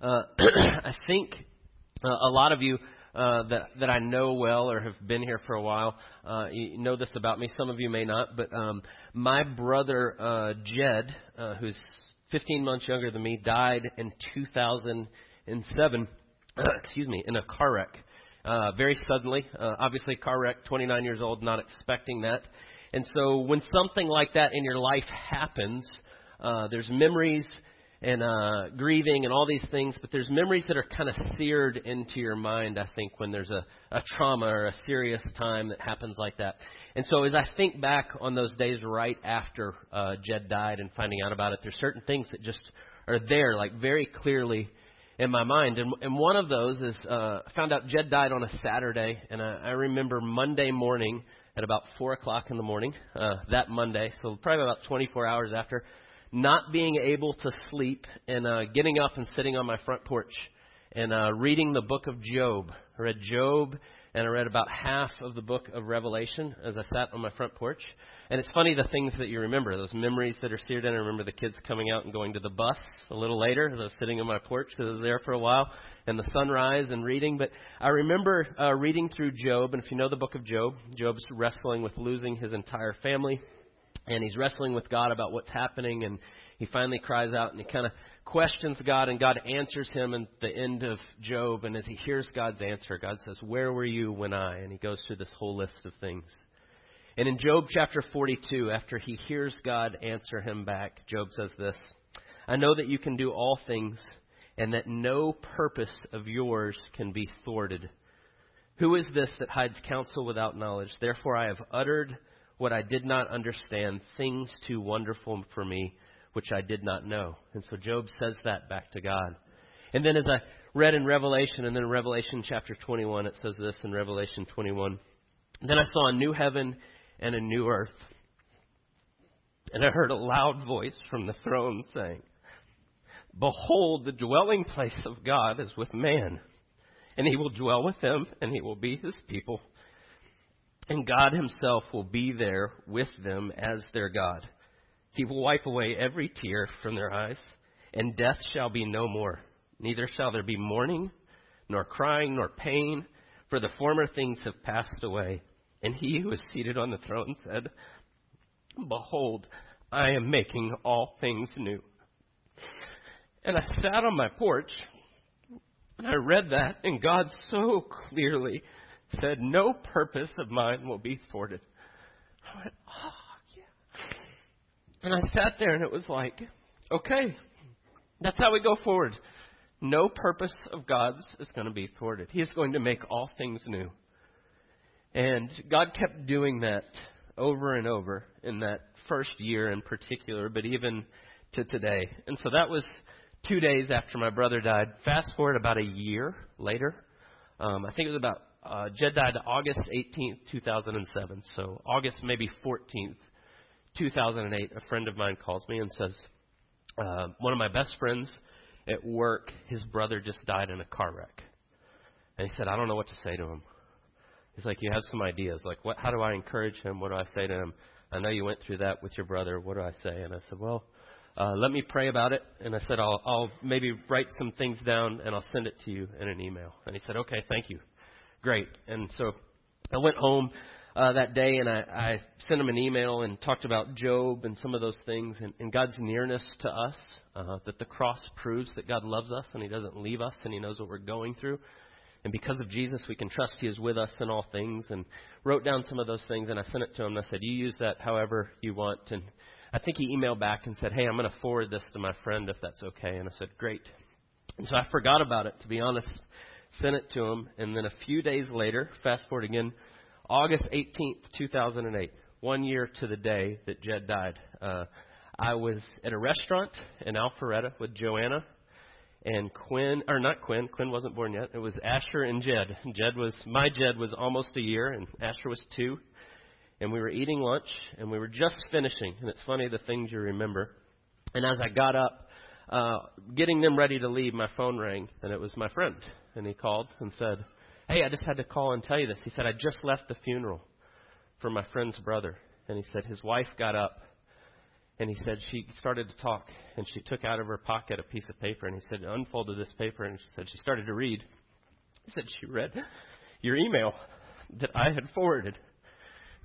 Uh, I think uh, a lot of you uh, that that I know well or have been here for a while, uh, you know this about me. Some of you may not, but um, my brother uh, Jed, uh, who's 15 months younger than me, died in 2007. excuse me, in a car wreck. Uh, very suddenly, uh, obviously, car wreck, 29 years old, not expecting that. And so, when something like that in your life happens, uh, there's memories and uh, grieving and all these things, but there's memories that are kind of seared into your mind, I think, when there's a, a trauma or a serious time that happens like that. And so as I think back on those days right after uh, Jed died and finding out about it, there's certain things that just are there, like very clearly in my mind. And, and one of those is uh, I found out Jed died on a Saturday, and I, I remember Monday morning at about 4 o'clock in the morning, uh, that Monday, so probably about 24 hours after, not being able to sleep and uh, getting up and sitting on my front porch and uh, reading the book of Job. I read Job and I read about half of the book of Revelation as I sat on my front porch. And it's funny the things that you remember, those memories that are seared in. I remember the kids coming out and going to the bus a little later as I was sitting on my porch because I was there for a while, and the sunrise and reading. But I remember uh, reading through Job, and if you know the book of Job, Job's wrestling with losing his entire family and he's wrestling with God about what's happening, and he finally cries out and he kind of questions God, and God answers him at the end of Job. And as he hears God's answer, God says, Where were you when I? And he goes through this whole list of things. And in Job chapter 42, after he hears God answer him back, Job says this I know that you can do all things, and that no purpose of yours can be thwarted. Who is this that hides counsel without knowledge? Therefore I have uttered what I did not understand, things too wonderful for me, which I did not know. And so Job says that back to God. And then as I read in Revelation, and then in Revelation chapter 21, it says this in Revelation 21. Then I saw a new heaven and a new earth. And I heard a loud voice from the throne saying, Behold, the dwelling place of God is with man, and he will dwell with them, and he will be his people and God Himself will be there with them as their God. He will wipe away every tear from their eyes, and death shall be no more. Neither shall there be mourning, nor crying, nor pain, for the former things have passed away. And he who is seated on the throne said, Behold, I am making all things new. And I sat on my porch, and I read that, and God so clearly said, No purpose of mine will be thwarted. I went, Oh, yeah. And I sat there and it was like, Okay, that's how we go forward. No purpose of God's is going to be thwarted. He is going to make all things new. And God kept doing that over and over in that first year in particular, but even to today. And so that was two days after my brother died. Fast forward about a year later. Um, I think it was about uh, Jed died August 18th, 2007. So August maybe 14th, 2008. A friend of mine calls me and says, uh, one of my best friends at work, his brother just died in a car wreck. And he said, I don't know what to say to him. He's like, you have some ideas. Like, what? How do I encourage him? What do I say to him? I know you went through that with your brother. What do I say? And I said, well, uh, let me pray about it. And I said, I'll, I'll maybe write some things down and I'll send it to you in an email. And he said, okay, thank you great. And so I went home uh, that day and I, I sent him an email and talked about Job and some of those things and, and God's nearness to us, uh, that the cross proves that God loves us and He doesn't leave us and He knows what we're going through. And because of Jesus, we can trust He is with us in all things. And wrote down some of those things and I sent it to him. And I said, You use that however you want. And I think he emailed back and said, Hey, I'm going to forward this to my friend if that's okay. And I said, Great. And so I forgot about it, to be honest sent it to him, and then a few days later, fast forward again, August 18th, 2008, one year to the day that Jed died, uh, I was at a restaurant in Alpharetta with Joanna and Quinn, or not Quinn, Quinn wasn't born yet. It was Asher and Jed. Jed was, my Jed was almost a year, and Asher was two. And we were eating lunch, and we were just finishing. And it's funny the things you remember. And as I got up, uh, getting them ready to leave, my phone rang, and it was my friend and he called and said, Hey, I just had to call and tell you this. He said, I just left the funeral for my friend's brother. And he said his wife got up And he said she started to talk, and she took out of her pocket a piece of paper, and he said, unfolded this paper, and she said she started to read. He said she read your email that I had forwarded.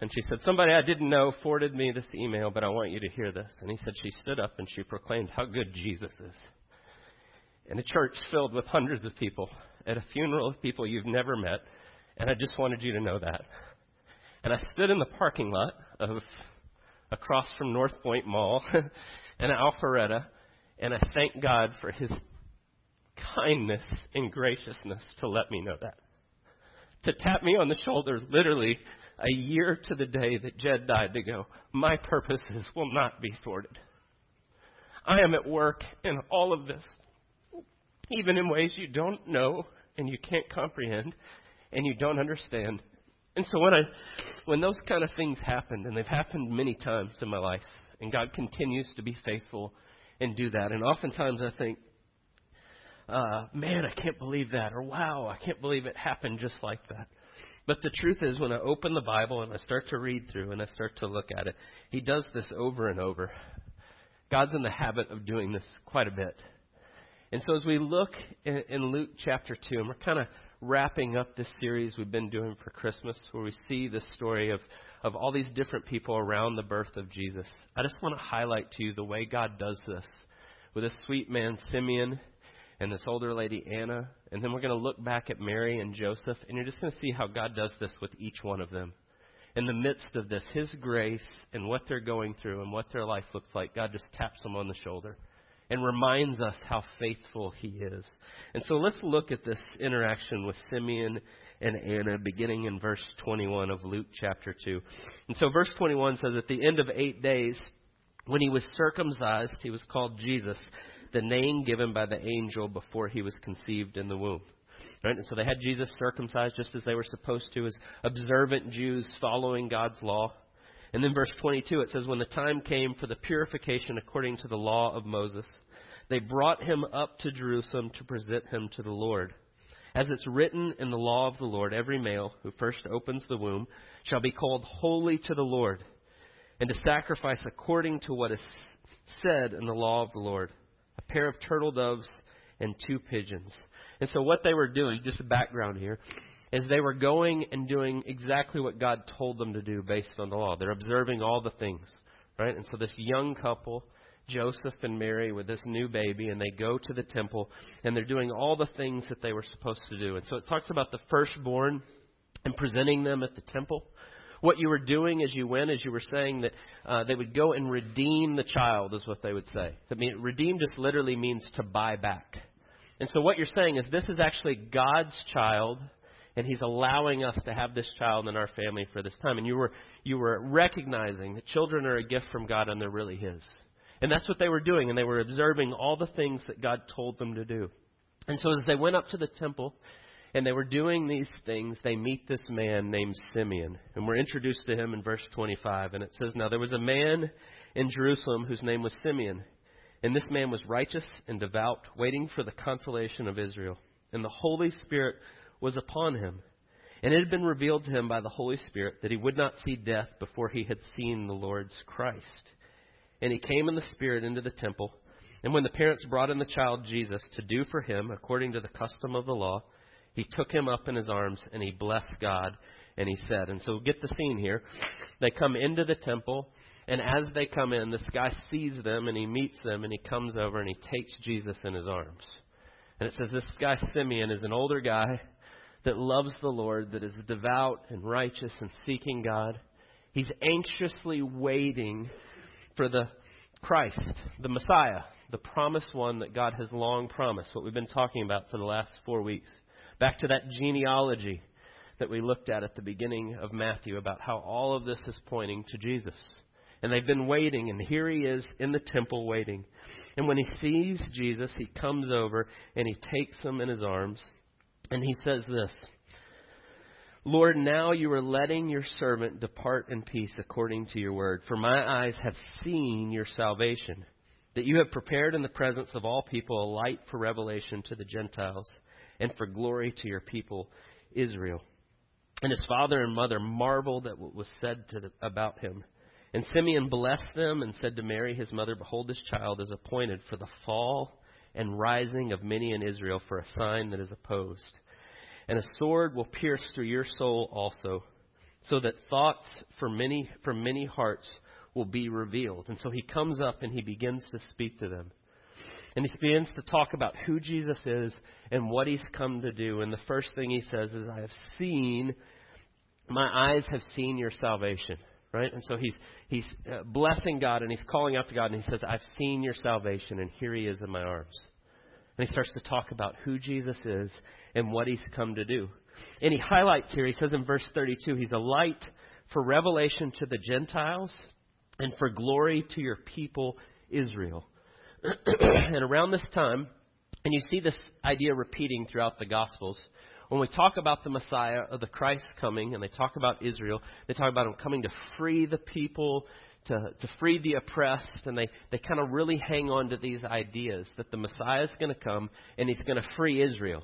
And she said, Somebody I didn't know forwarded me this email, but I want you to hear this. And he said, She stood up and she proclaimed how good Jesus is. In a church filled with hundreds of people, at a funeral of people you've never met, and I just wanted you to know that. And I stood in the parking lot of across from North Point Mall and Alpharetta, and I thank God for his kindness and graciousness to let me know that. To tap me on the shoulder literally a year to the day that Jed died to go, my purposes will not be thwarted. I am at work in all of this, even in ways you don't know and you can't comprehend and you don't understand. And so when I, when those kind of things happened, and they've happened many times in my life, and God continues to be faithful and do that, and oftentimes I think, uh, man, I can't believe that, or wow, I can't believe it happened just like that. But the truth is, when I open the Bible and I start to read through and I start to look at it, He does this over and over. God's in the habit of doing this quite a bit. And so as we look in, Luke chapter 2, and we're kind of wrapping up this series we've been doing for Christmas, where we see the story of, of all these different people around the birth of Jesus, I just want to highlight to you the way God does this with this sweet man, Simeon, and this older lady, Anna. And then we're going to look back at Mary and Joseph, and you're just going to see how God does this with each one of them. In the midst of this, His grace and what they're going through and what their life looks like, God just taps them on the shoulder and reminds us how faithful He is. And so let's look at this interaction with Simeon and Anna beginning in verse 21 of Luke chapter 2. And so verse 21 says, At the end of eight days, when he was circumcised, he was called Jesus the name given by the angel before he was conceived in the womb. Right? And so they had Jesus circumcised just as they were supposed to, as observant Jews following God's law. And then verse 22, it says, When the time came for the purification according to the law of Moses, they brought him up to Jerusalem to present him to the Lord. As it's written in the law of the Lord, every male who first opens the womb shall be called holy to the Lord, and to sacrifice according to what is said in the law of the Lord a pair of turtle doves, and two pigeons. And so, what they were doing, just a background here, is they were going and doing exactly what God told them to do based on the law. They're observing all the things, right? And so, this young couple, Joseph and Mary, with this new baby, and they go to the temple, and they're doing all the things that they were supposed to do. And so, it talks about the firstborn and presenting them at the temple. What you were doing as you went, as you were saying that uh, they would go and redeem the child, is what they would say. I mean, redeem just literally means to buy back. And so what you're saying is this is actually God's child, and He's allowing us to have this child in our family for this time. And you were you were recognizing that children are a gift from God, and they're really His. And that's what they were doing, and they were observing all the things that God told them to do. And so as they went up to the temple, and they were doing these things, they meet this man named Simeon. And we're introduced to him in verse 25. And it says, Now there was a man in Jerusalem whose name was Simeon. And this man was righteous and devout, waiting for the consolation of Israel. And the Holy Spirit was upon him. And it had been revealed to him by the Holy Spirit that he would not see death before he had seen the Lord's Christ. And he came in the Spirit into the temple. And when the parents brought in the child Jesus to do for him according to the custom of the law, he took him up in his arms and he blessed God and he said, and so get the scene here. They come into the temple, and as they come in, this guy sees them and he meets them and he comes over and he takes Jesus in his arms. And it says this guy Simeon is an older guy that loves the Lord, that is devout and righteous and seeking God. He's anxiously waiting for the Christ, the Messiah, the promised one that God has long promised, what we've been talking about for the last four weeks. Back to that genealogy that we looked at at the beginning of Matthew about how all of this is pointing to Jesus. And they've been waiting, and here he is in the temple waiting. And when he sees Jesus, he comes over and he takes him in his arms, and he says this Lord, now you are letting your servant depart in peace according to your word, for my eyes have seen your salvation, that you have prepared in the presence of all people a light for revelation to the Gentiles and for glory to your people, Israel. And his father and mother marveled at what was said the, about him. And Simeon blessed them and said to Mary, his mother, Behold, this child is appointed for the fall and rising of many in Israel for a sign that is opposed. And a sword will pierce through your soul also, so that thoughts from many, from many hearts will be revealed. And so he comes up and he begins to speak to them. And he begins to talk about who Jesus is and what he's come to do. And the first thing he says is, I have seen, my eyes have seen your salvation right? And so he's he's uh, blessing God and he's calling out to God and he says, "I've seen your salvation and here he is in my arms." And he starts to talk about who Jesus is and what he's come to do. And he highlights here, he says in verse 32, he's a light for revelation to the Gentiles and for glory to your people Israel. and around this time, and you see this idea repeating throughout the Gospels, when we talk about the Messiah or the Christ coming, and they talk about Israel, they talk about him coming to free the people, to, to free the oppressed, and they, they kind of really hang on to these ideas that the Messiah is going to come and he's going to free Israel.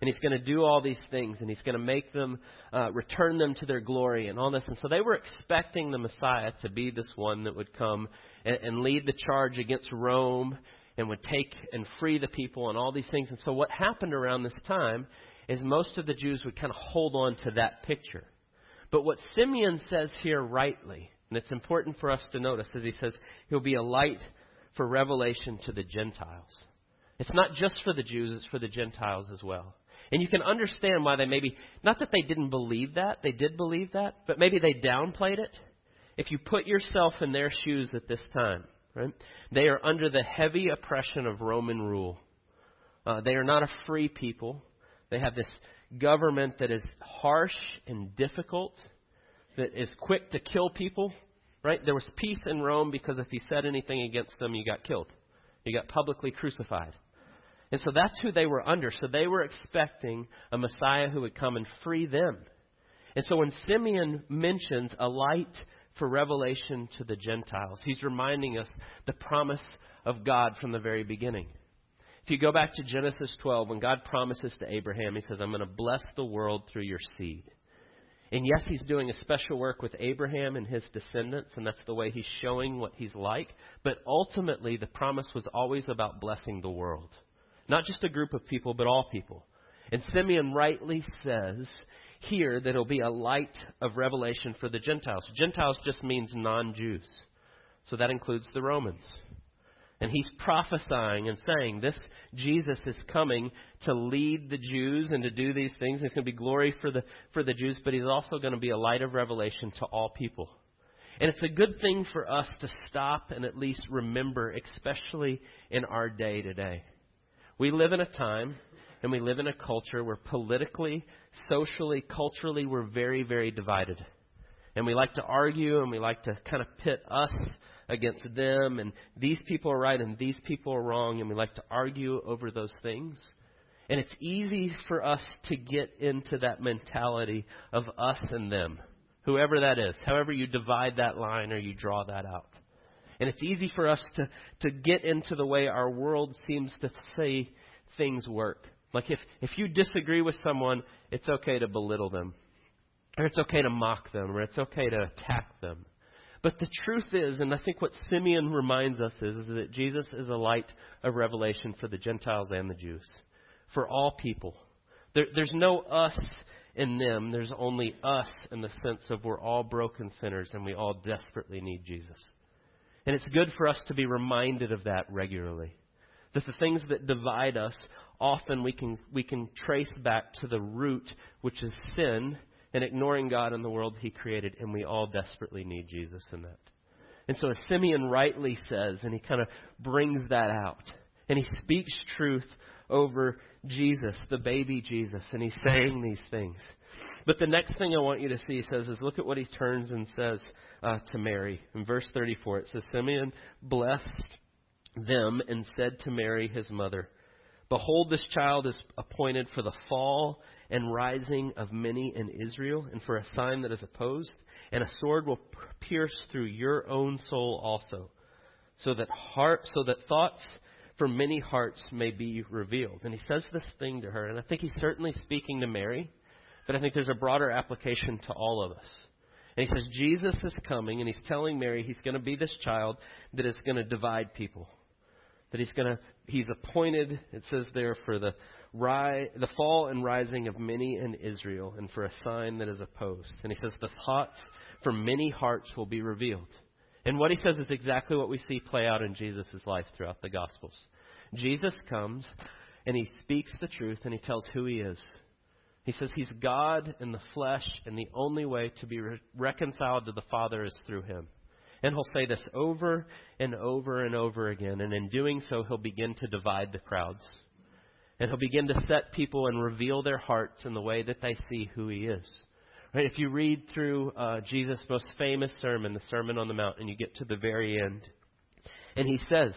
And he's going to do all these things, and he's going to make them, uh, return them to their glory, and all this. And so they were expecting the Messiah to be this one that would come and, and lead the charge against Rome and would take and free the people and all these things. And so what happened around this time is most of the Jews would kind of hold on to that picture. But what Simeon says here rightly, and it's important for us to notice, is he says he'll be a light for revelation to the Gentiles. It's not just for the Jews, it's for the Gentiles as well. And you can understand why they maybe, not that they didn't believe that, they did believe that, but maybe they downplayed it. If you put yourself in their shoes at this time, right? They are under the heavy oppression of Roman rule. Uh, they are not a free people. They have this government that is harsh and difficult, that is quick to kill people. Right? There was peace in Rome because if you said anything against them, you got killed. You got publicly crucified. And so that's who they were under. So they were expecting a Messiah who would come and free them. And so when Simeon mentions a light for revelation to the Gentiles, he's reminding us the promise of God from the very beginning. If you go back to Genesis 12, when God promises to Abraham, He says, I'm going to bless the world through your seed. And yes, He's doing a special work with Abraham and his descendants, and that's the way He's showing what He's like. But ultimately, the promise was always about blessing the world. Not just a group of people, but all people. And Simeon rightly says here that it'll be a light of revelation for the Gentiles. Gentiles just means non Jews. So that includes the Romans. And he's prophesying and saying, This Jesus is coming to lead the Jews and to do these things. It's going to be glory for the, for the Jews, but he's also going to be a light of revelation to all people. And it's a good thing for us to stop and at least remember, especially in our day today. We live in a time and we live in a culture where politically, socially, culturally, we're very, very divided. And we like to argue and we like to kind of pit us against them, and these people are right and these people are wrong, and we like to argue over those things. And it's easy for us to get into that mentality of us and them, whoever that is, however you divide that line or you draw that out. And it's easy for us to, to get into the way our world seems to say things work. Like if, if you disagree with someone, it's okay to belittle them. Or it's okay to mock them, or it's okay to attack them. But the truth is, and I think what Simeon reminds us is, is that Jesus is a light of revelation for the Gentiles and the Jews, for all people. There, there's no us in them. There's only us in the sense of we're all broken sinners and we all desperately need Jesus. And it's good for us to be reminded of that regularly. That the things that divide us, often we can, we can trace back to the root, which is sin, and ignoring God and the world he created, and we all desperately need Jesus in that. And so, as Simeon rightly says, and he kind of brings that out, and he speaks truth over Jesus, the baby Jesus, and he's saying these things. But the next thing I want you to see, he says, is look at what he turns and says uh, to Mary. In verse 34, it says, Simeon blessed them and said to Mary, his mother, Behold, this child is appointed for the fall and rising of many in Israel, and for a sign that is opposed, and a sword will pierce through your own soul also, so that heart, so that thoughts from many hearts may be revealed. And he says this thing to her, and I think he's certainly speaking to Mary, but I think there's a broader application to all of us. And he says, Jesus is coming, and he's telling Mary he's going to be this child that is going to divide people. That he's going to, he's appointed, it says there, for the, ri- the fall and rising of many in Israel, and for a sign that is opposed. And he says, the thoughts for many hearts will be revealed. And what he says is exactly what we see play out in Jesus' life throughout the Gospels. Jesus comes, and he speaks the truth, and he tells who he is. He says he's God in the flesh, and the only way to be re- reconciled to the Father is through him. And he'll say this over and over and over again, and in doing so, he'll begin to divide the crowds. And he'll begin to set people and reveal their hearts in the way that they see who he is. Right? If you read through uh, Jesus' most famous sermon, the Sermon on the Mount, and you get to the very end, and he says,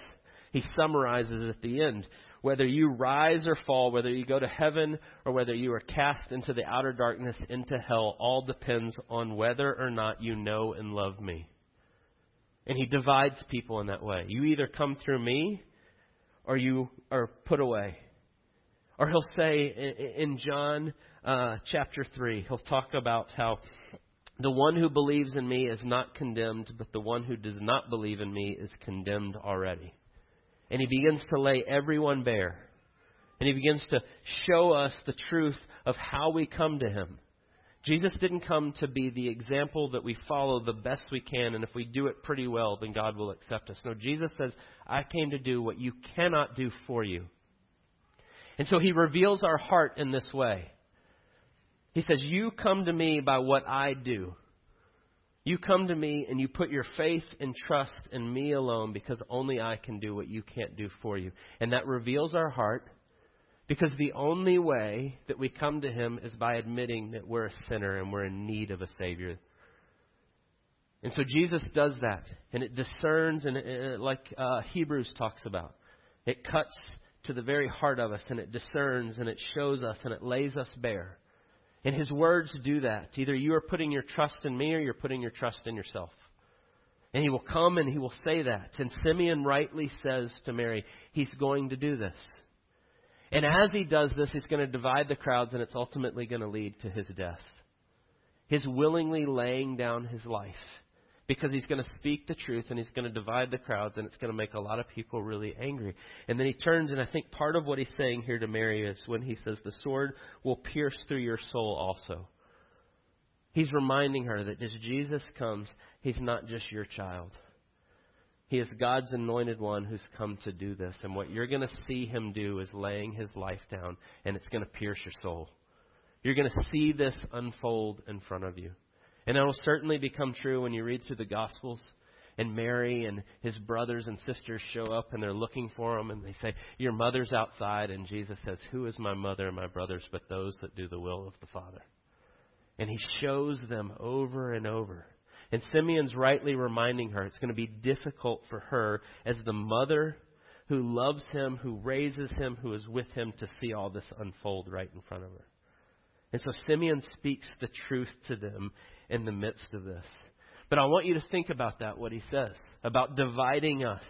he summarizes at the end whether you rise or fall, whether you go to heaven or whether you are cast into the outer darkness, into hell, all depends on whether or not you know and love me. And he divides people in that way. You either come through me or you are put away. Or he'll say in John uh, chapter 3, he'll talk about how the one who believes in me is not condemned, but the one who does not believe in me is condemned already. And he begins to lay everyone bare. And he begins to show us the truth of how we come to him. Jesus didn't come to be the example that we follow the best we can, and if we do it pretty well, then God will accept us. No, Jesus says, I came to do what you cannot do for you. And so he reveals our heart in this way. He says, You come to me by what I do. You come to me and you put your faith and trust in me alone because only I can do what you can't do for you. And that reveals our heart because the only way that we come to Him is by admitting that we're a sinner and we're in need of a Savior. And so Jesus does that, and it discerns, and it, like uh, Hebrews talks about, it cuts to the very heart of us, and it discerns, and it shows us, and it lays us bare. And his words do that. Either you are putting your trust in me or you're putting your trust in yourself. And he will come and he will say that. And Simeon rightly says to Mary, he's going to do this. And as he does this, he's going to divide the crowds and it's ultimately going to lead to his death. His willingly laying down his life because he's going to speak the truth and he's going to divide the crowds and it's going to make a lot of people really angry. And then he turns, and I think part of what he's saying here to Mary is when he says, The sword will pierce through your soul also. He's reminding her that as Jesus comes, he's not just your child. He is God's anointed one who's come to do this. And what you're going to see him do is laying his life down, and it's going to pierce your soul. You're going to see this unfold in front of you. And it will certainly become true when you read through the Gospels and Mary and his brothers and sisters show up and they're looking for him and they say, Your mother's outside. And Jesus says, Who is my mother and my brothers but those that do the will of the Father? And he shows them over and over. And Simeon's rightly reminding her it's going to be difficult for her as the mother who loves him, who raises him, who is with him to see all this unfold right in front of her. And so Simeon speaks the truth to them in the midst of this. But I want you to think about that, what he says, about dividing us.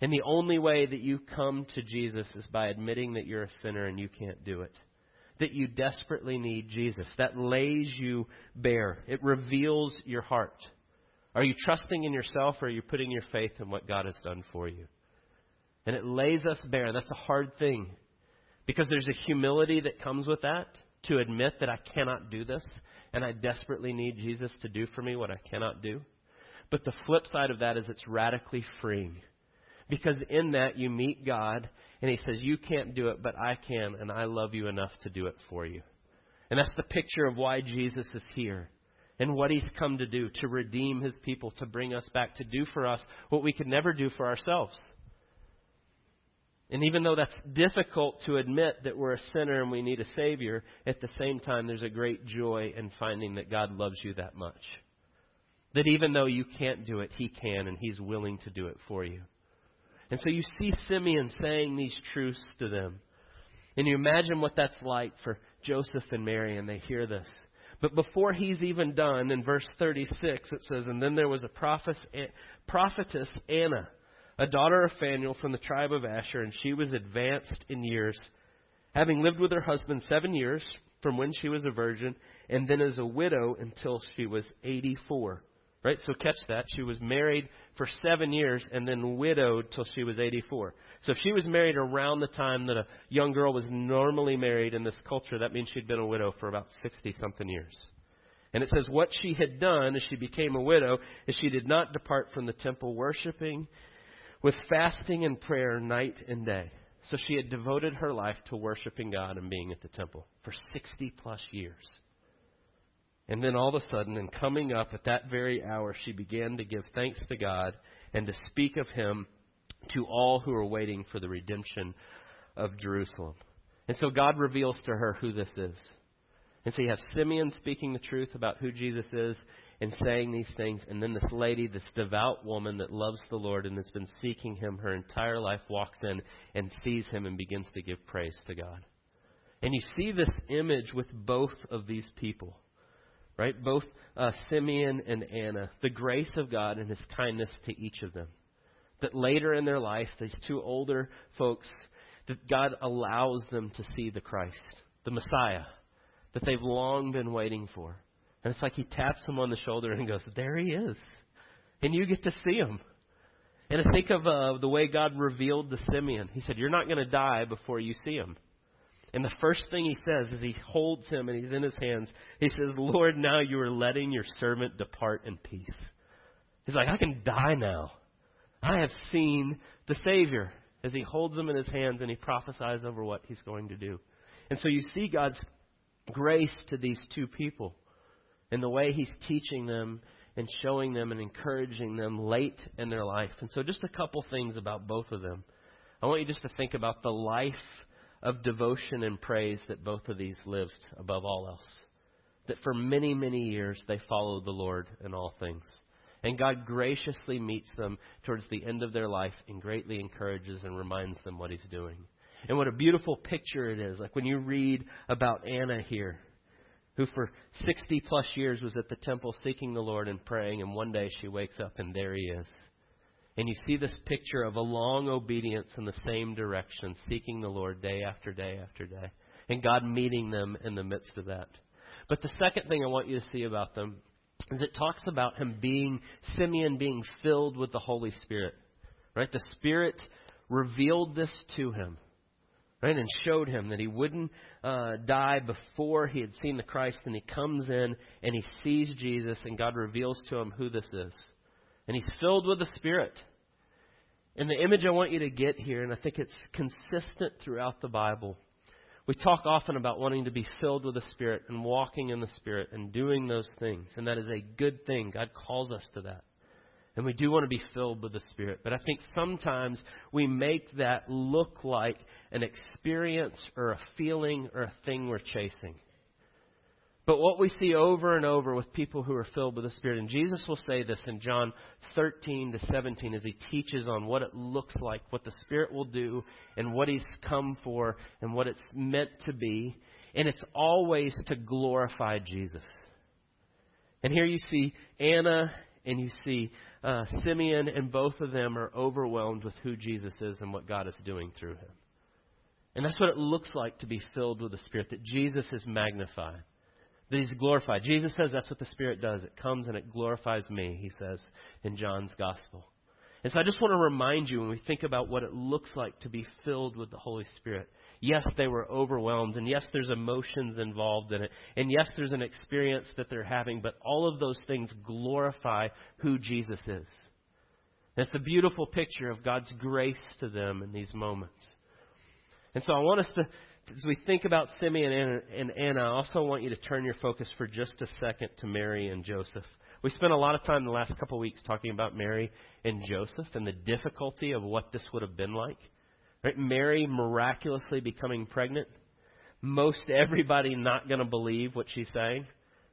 And the only way that you come to Jesus is by admitting that you're a sinner and you can't do it. That you desperately need Jesus. That lays you bare. It reveals your heart. Are you trusting in yourself or are you putting your faith in what God has done for you? And it lays us bare. That's a hard thing. Because there's a humility that comes with that to admit that I cannot do this and I desperately need Jesus to do for me what I cannot do. But the flip side of that is it's radically freeing. Because in that you meet God and He says, You can't do it, but I can, and I love you enough to do it for you. And that's the picture of why Jesus is here and what He's come to do to redeem His people, to bring us back, to do for us what we could never do for ourselves. And even though that's difficult to admit that we're a sinner and we need a Savior, at the same time, there's a great joy in finding that God loves you that much. That even though you can't do it, He can, and He's willing to do it for you. And so you see Simeon saying these truths to them. And you imagine what that's like for Joseph and Mary, and they hear this. But before he's even done, in verse 36, it says, And then there was a prophetess, Anna a daughter of Phanuel from the tribe of Asher, and she was advanced in years. Having lived with her husband seven years, from when she was a virgin, and then as a widow until she was 84. Right? So catch that. She was married for seven years and then widowed till she was 84. So if she was married around the time that a young girl was normally married in this culture, that means she'd been a widow for about 60 something years. And it says, What she had done as she became a widow is she did not depart from the temple, worshiping with fasting and prayer night and day. So she had devoted her life to worshiping God and being at the temple for 60 plus years. And then all of a sudden, and coming up at that very hour, she began to give thanks to God and to speak of Him to all who are waiting for the redemption of Jerusalem. And so God reveals to her who this is. And so you have Simeon speaking the truth about who Jesus is and saying these things. And then this lady, this devout woman that loves the Lord and has been seeking Him her entire life, walks in and sees Him and begins to give praise to God. And you see this image with both of these people right? Both uh, Simeon and Anna, the grace of God and his kindness to each of them. That later in their life, these two older folks, that God allows them to see the Christ, the Messiah, that they've long been waiting for. And it's like he taps them on the shoulder and goes, There he is. And you get to see him. And I think of uh, the way God revealed to Simeon. He said, You're not going to die before you see him. And the first thing he says is he holds him and he's in his hands. He says, Lord, now you are letting your servant depart in peace. He's like, I can die now. I have seen the Savior as he holds him in his hands and he prophesies over what he's going to do. And so you see God's grace to these two people in the way he's teaching them and showing them and encouraging them late in their life. And so just a couple things about both of them. I want you just to think about the life of devotion and praise that both of these lived above all else. That for many, many years they followed the Lord in all things. And God graciously meets them towards the end of their life and greatly encourages and reminds them what He's doing. And what a beautiful picture it is. Like when you read about Anna here, who for 60 plus years was at the temple seeking the Lord and praying, and one day she wakes up and there He is. And you see this picture of a long obedience in the same direction, seeking the Lord day after day after day, and God meeting them in the midst of that. But the second thing I want you to see about them is it talks about him being, Simeon being filled with the Holy Spirit. Right? The Spirit revealed this to him. Right? And showed him that he wouldn't uh, die before he had seen the Christ. And he comes in and he sees Jesus, and God reveals to him who this is and he's filled with the Spirit. And the image I want you to get here, and I think it's consistent throughout the Bible. We talk often about wanting to be filled with the Spirit and walking in the Spirit and doing those things, and that is a good thing. God calls us to that. And we do want to be filled with the Spirit. But I think sometimes we make that look like an experience or a feeling or a thing we're chasing. But what we see over and over with people who are filled with the Spirit, and Jesus will say this in John 13 to 17 as he teaches on what it looks like, what the Spirit will do, and what he's come for, and what it's meant to be. And it's always to glorify Jesus. And here you see Anna and you see uh, Simeon, and both of them are overwhelmed with who Jesus is and what God is doing through him. And that's what it looks like to be filled with the Spirit, that Jesus is magnified that he's glorified. Jesus says that's what the Spirit does. It comes and it glorifies me, he says in John's Gospel. And so I just want to remind you when we think about what it looks like to be filled with the Holy Spirit. Yes, they were overwhelmed, and yes, there's emotions involved in it, and yes, there's an experience that they're having, but all of those things glorify who Jesus is. That's a beautiful picture of God's grace to them in these moments. And so I want us to as we think about Simeon and Anna, I also want you to turn your focus for just a second to Mary and Joseph. We spent a lot of time the last couple of weeks talking about Mary and Joseph and the difficulty of what this would have been like. Right? Mary miraculously becoming pregnant. Most everybody not going to believe what she's saying.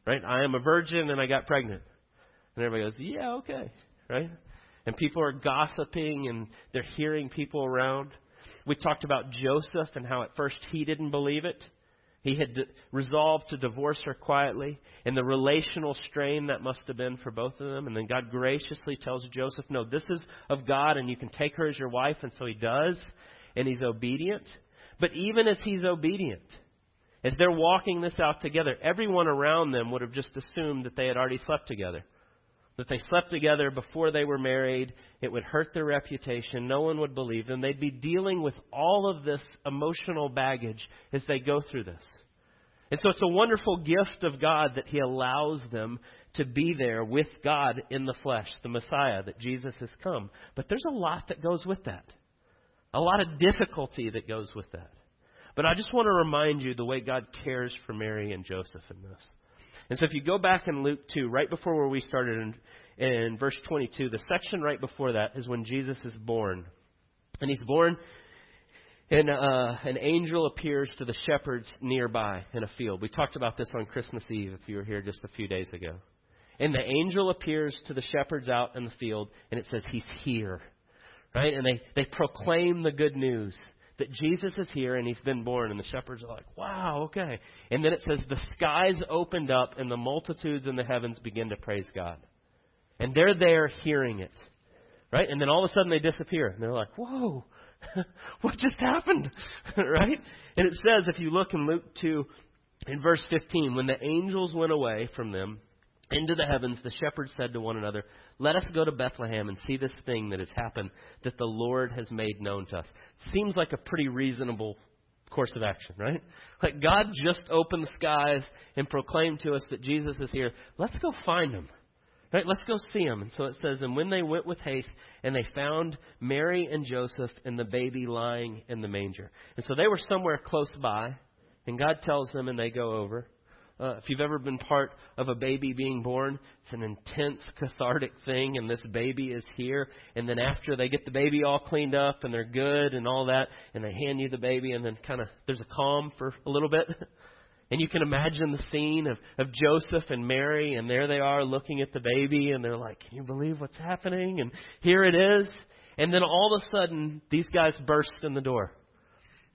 Right? I am a virgin and I got pregnant. And everybody goes, yeah, okay. Right? And people are gossiping and they're hearing people around. We talked about Joseph and how at first he didn't believe it. He had resolved to divorce her quietly, and the relational strain that must have been for both of them. And then God graciously tells Joseph, No, this is of God, and you can take her as your wife. And so he does, and he's obedient. But even as he's obedient, As they're walking this out together, everyone around them would have just assumed that they had already slept together. That they slept together before they were married. It would hurt their reputation. No one would believe them. They'd be dealing with all of this emotional baggage as they go through this. And so it's a wonderful gift of God that He allows them to be there with God in the flesh, the Messiah, that Jesus has come. But there's a lot that goes with that, a lot of difficulty that goes with that. But I just want to remind you the way God cares for Mary and Joseph in this. And so if you go back in Luke 2, right before where we started in, in verse 22, the section right before that is when Jesus is born. And he's born and uh, an angel appears to the shepherds nearby in a field. We talked about this on Christmas Eve if you were here just a few days ago. And the angel appears to the shepherds out in the field, and it says, He's here. Right? And they, they proclaim the good news that Jesus is here and he's been born. And the shepherds are like, wow, okay. And then it says, the skies opened up and the multitudes in the heavens begin to praise God. And they're there hearing it. Right? And then all of a sudden they disappear. And they're like, whoa, what just happened? right? And it says, if you look in Luke 2, in verse 15, when the angels went away from them into the heavens, the shepherds said to one another, Let us go to Bethlehem and see this thing that has happened that the Lord has made known to us. Seems like a pretty reasonable course of action, right? Like God just opened the skies and proclaimed to us that Jesus is here. Let's go find him. Right, let's go see him. And so it says, And when they went with haste, and they found Mary and Joseph and the baby lying in the manger. And so they were somewhere close by, and God tells them, and they go over. Uh, if you've ever been part of a baby being born, it's an intense, cathartic thing, and this baby is here. And then after they get the baby all cleaned up and they're good and all that, and they hand you the baby, and then kind of there's a calm for a little bit. And you can imagine the scene of, of Joseph and Mary, and there they are looking at the baby, and they're like, Can you believe what's happening? And here it is. And then all of a sudden, these guys burst in the door.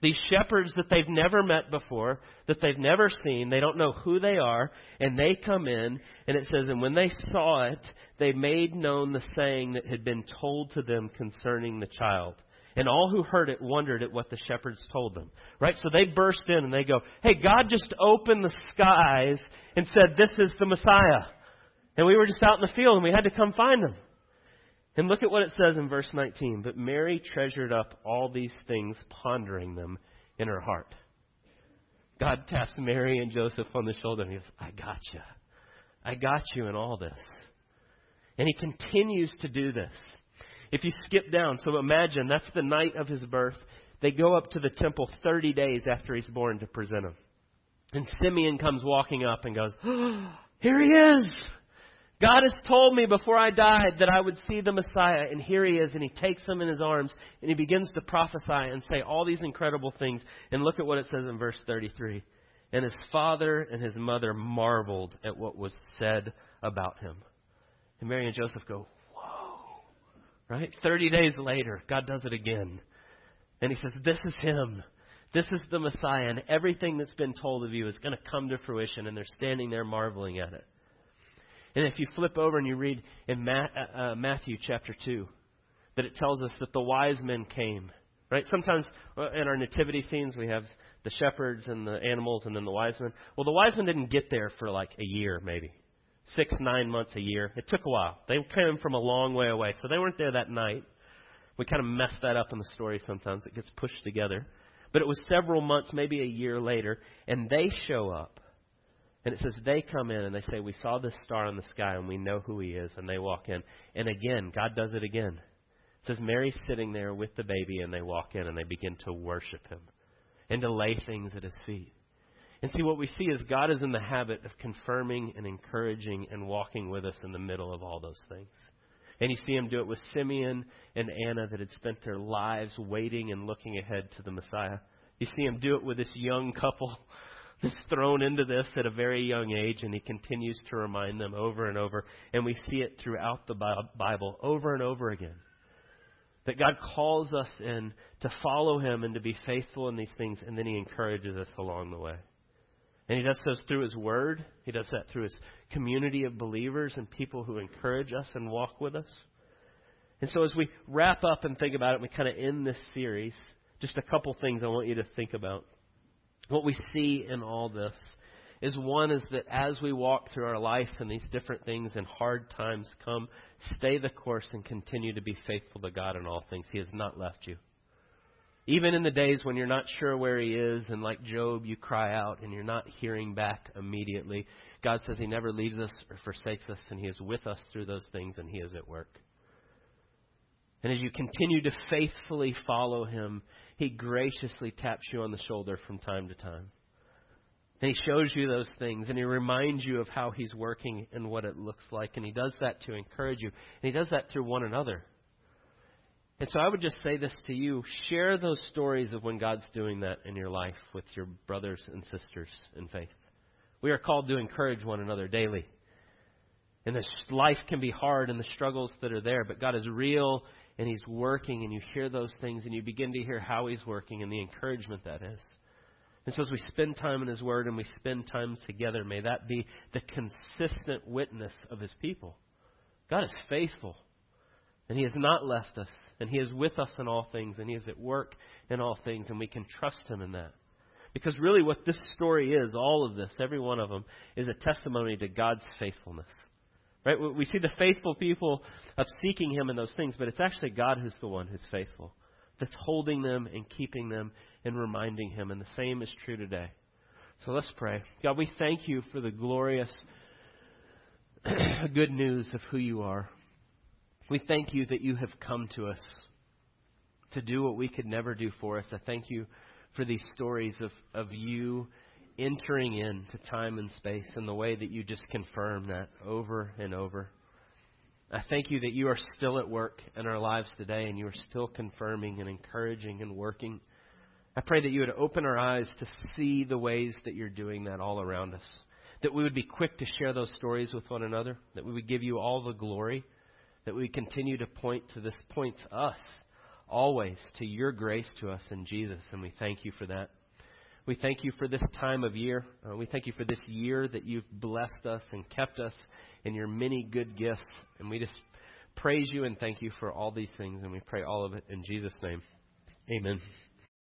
These shepherds that they've never met before, that they've never seen, they don't know who they are, and they come in, and it says, And when they saw it, they made known the saying that had been told to them concerning the child. And all who heard it wondered at what the shepherds told them. Right? So they burst in and they go, Hey, God just opened the skies and said, This is the Messiah. And we were just out in the field and we had to come find him. And look at what it says in verse 19. But Mary treasured up all these things, pondering them in her heart. God taps Mary and Joseph on the shoulder and he goes, I got you. I got you in all this. And he continues to do this. If you skip down, so imagine that's the night of his birth. They go up to the temple 30 days after he's born to present him. And Simeon comes walking up and goes, oh, Here he is! God has told me before I died that I would see the Messiah, and here he is, and he takes him in his arms, and he begins to prophesy and say all these incredible things. And look at what it says in verse 33. And his father and his mother marveled at what was said about him. And Mary and Joseph go, Whoa! Right? 30 days later, God does it again. And he says, This is him. This is the Messiah. And everything that's been told of you is going to come to fruition. And they're standing there marveling at it. And if you flip over and you read in uh, uh, Matthew chapter 2, that it tells us that the wise men came. Right? Sometimes uh, in our nativity scenes, we have the shepherds and the animals and then the wise men. Well, the wise men didn't get there for like a year, maybe six, nine months, a year. It took a while. They came from a long way away, so they weren't there that night. We kind of mess that up in the story sometimes. It gets pushed together. But it was several months, maybe a year later, and they show up. And it says they come in and they say, We saw this star in the sky and we know who he is. And they walk in. And again, God does it again. It says Mary's sitting there with the baby and they walk in and they begin to worship him and to lay things at his feet. And see, what we see is God is in the habit of confirming and encouraging and walking with us in the middle of all those things. And you see him do it with Simeon and Anna that had spent their lives waiting and looking ahead to the Messiah. You see him do it with this young couple that's thrown into this at a very young age, and he continues to remind them over and over. And we see it throughout the Bible over and over again. That God calls us in to follow him and to be faithful in these things, and then he encourages us along the way. And he does so through his word. He does that through his community of believers and people who encourage us and walk with us. And so as we wrap up and think about it, we kind of end this series, just a couple things I want you to think about. What we see in all this is one is that as we walk through our life and these different things and hard times come, stay the course and continue to be faithful to God in all things. He has not left you. Even in the days when you're not sure where He is, and like Job, you cry out and you're not hearing back immediately, God says He never leaves us or forsakes us, and He is with us through those things, and He is at work. And as you continue to faithfully follow Him, He graciously taps you on the shoulder from time to time. And He shows you those things, and He reminds you of how He's working and what it looks like. And He does that to encourage you, and He does that through one another. And so I would just say this to you share those stories of when God's doing that in your life with your brothers and sisters in faith. We are called to encourage one another daily. And this life can be hard and the struggles that are there, but God is real and He's working, and you hear those things and you begin to hear how He's working and the encouragement that is. And so as we spend time in His Word and we spend time together, may that be the consistent witness of His people. God is faithful. And He has not left us. And He is with us in all things. And He is at work in all things. And we can trust Him in that. Because really, what this story is, all of this, every one of them, is a testimony to God's faithfulness. Right? We see the faithful people of seeking Him in those things, but it's actually God who's the one who's faithful, that's holding them and keeping them and reminding Him. And the same is true today. So let's pray. God, we thank you for the glorious good news of who you are. We thank you that you have come to us to do what we could never do for us. I thank you for these stories of, of you entering into time and space and the way that you just confirm that over and over. I thank you that you are still at work in our lives today and you are still confirming and encouraging and working. I pray that you would open our eyes to see the ways that you're doing that all around us. That we would be quick to share those stories with one another. That we would give you all the glory that we continue to point to this points us always to your grace to us in Jesus, and we thank you for that. We thank you for this time of year. Uh, we thank you for this year that you've blessed us and kept us in your many good gifts. And we just praise you and thank you for all these things. And we pray all of it in Jesus' name. Amen.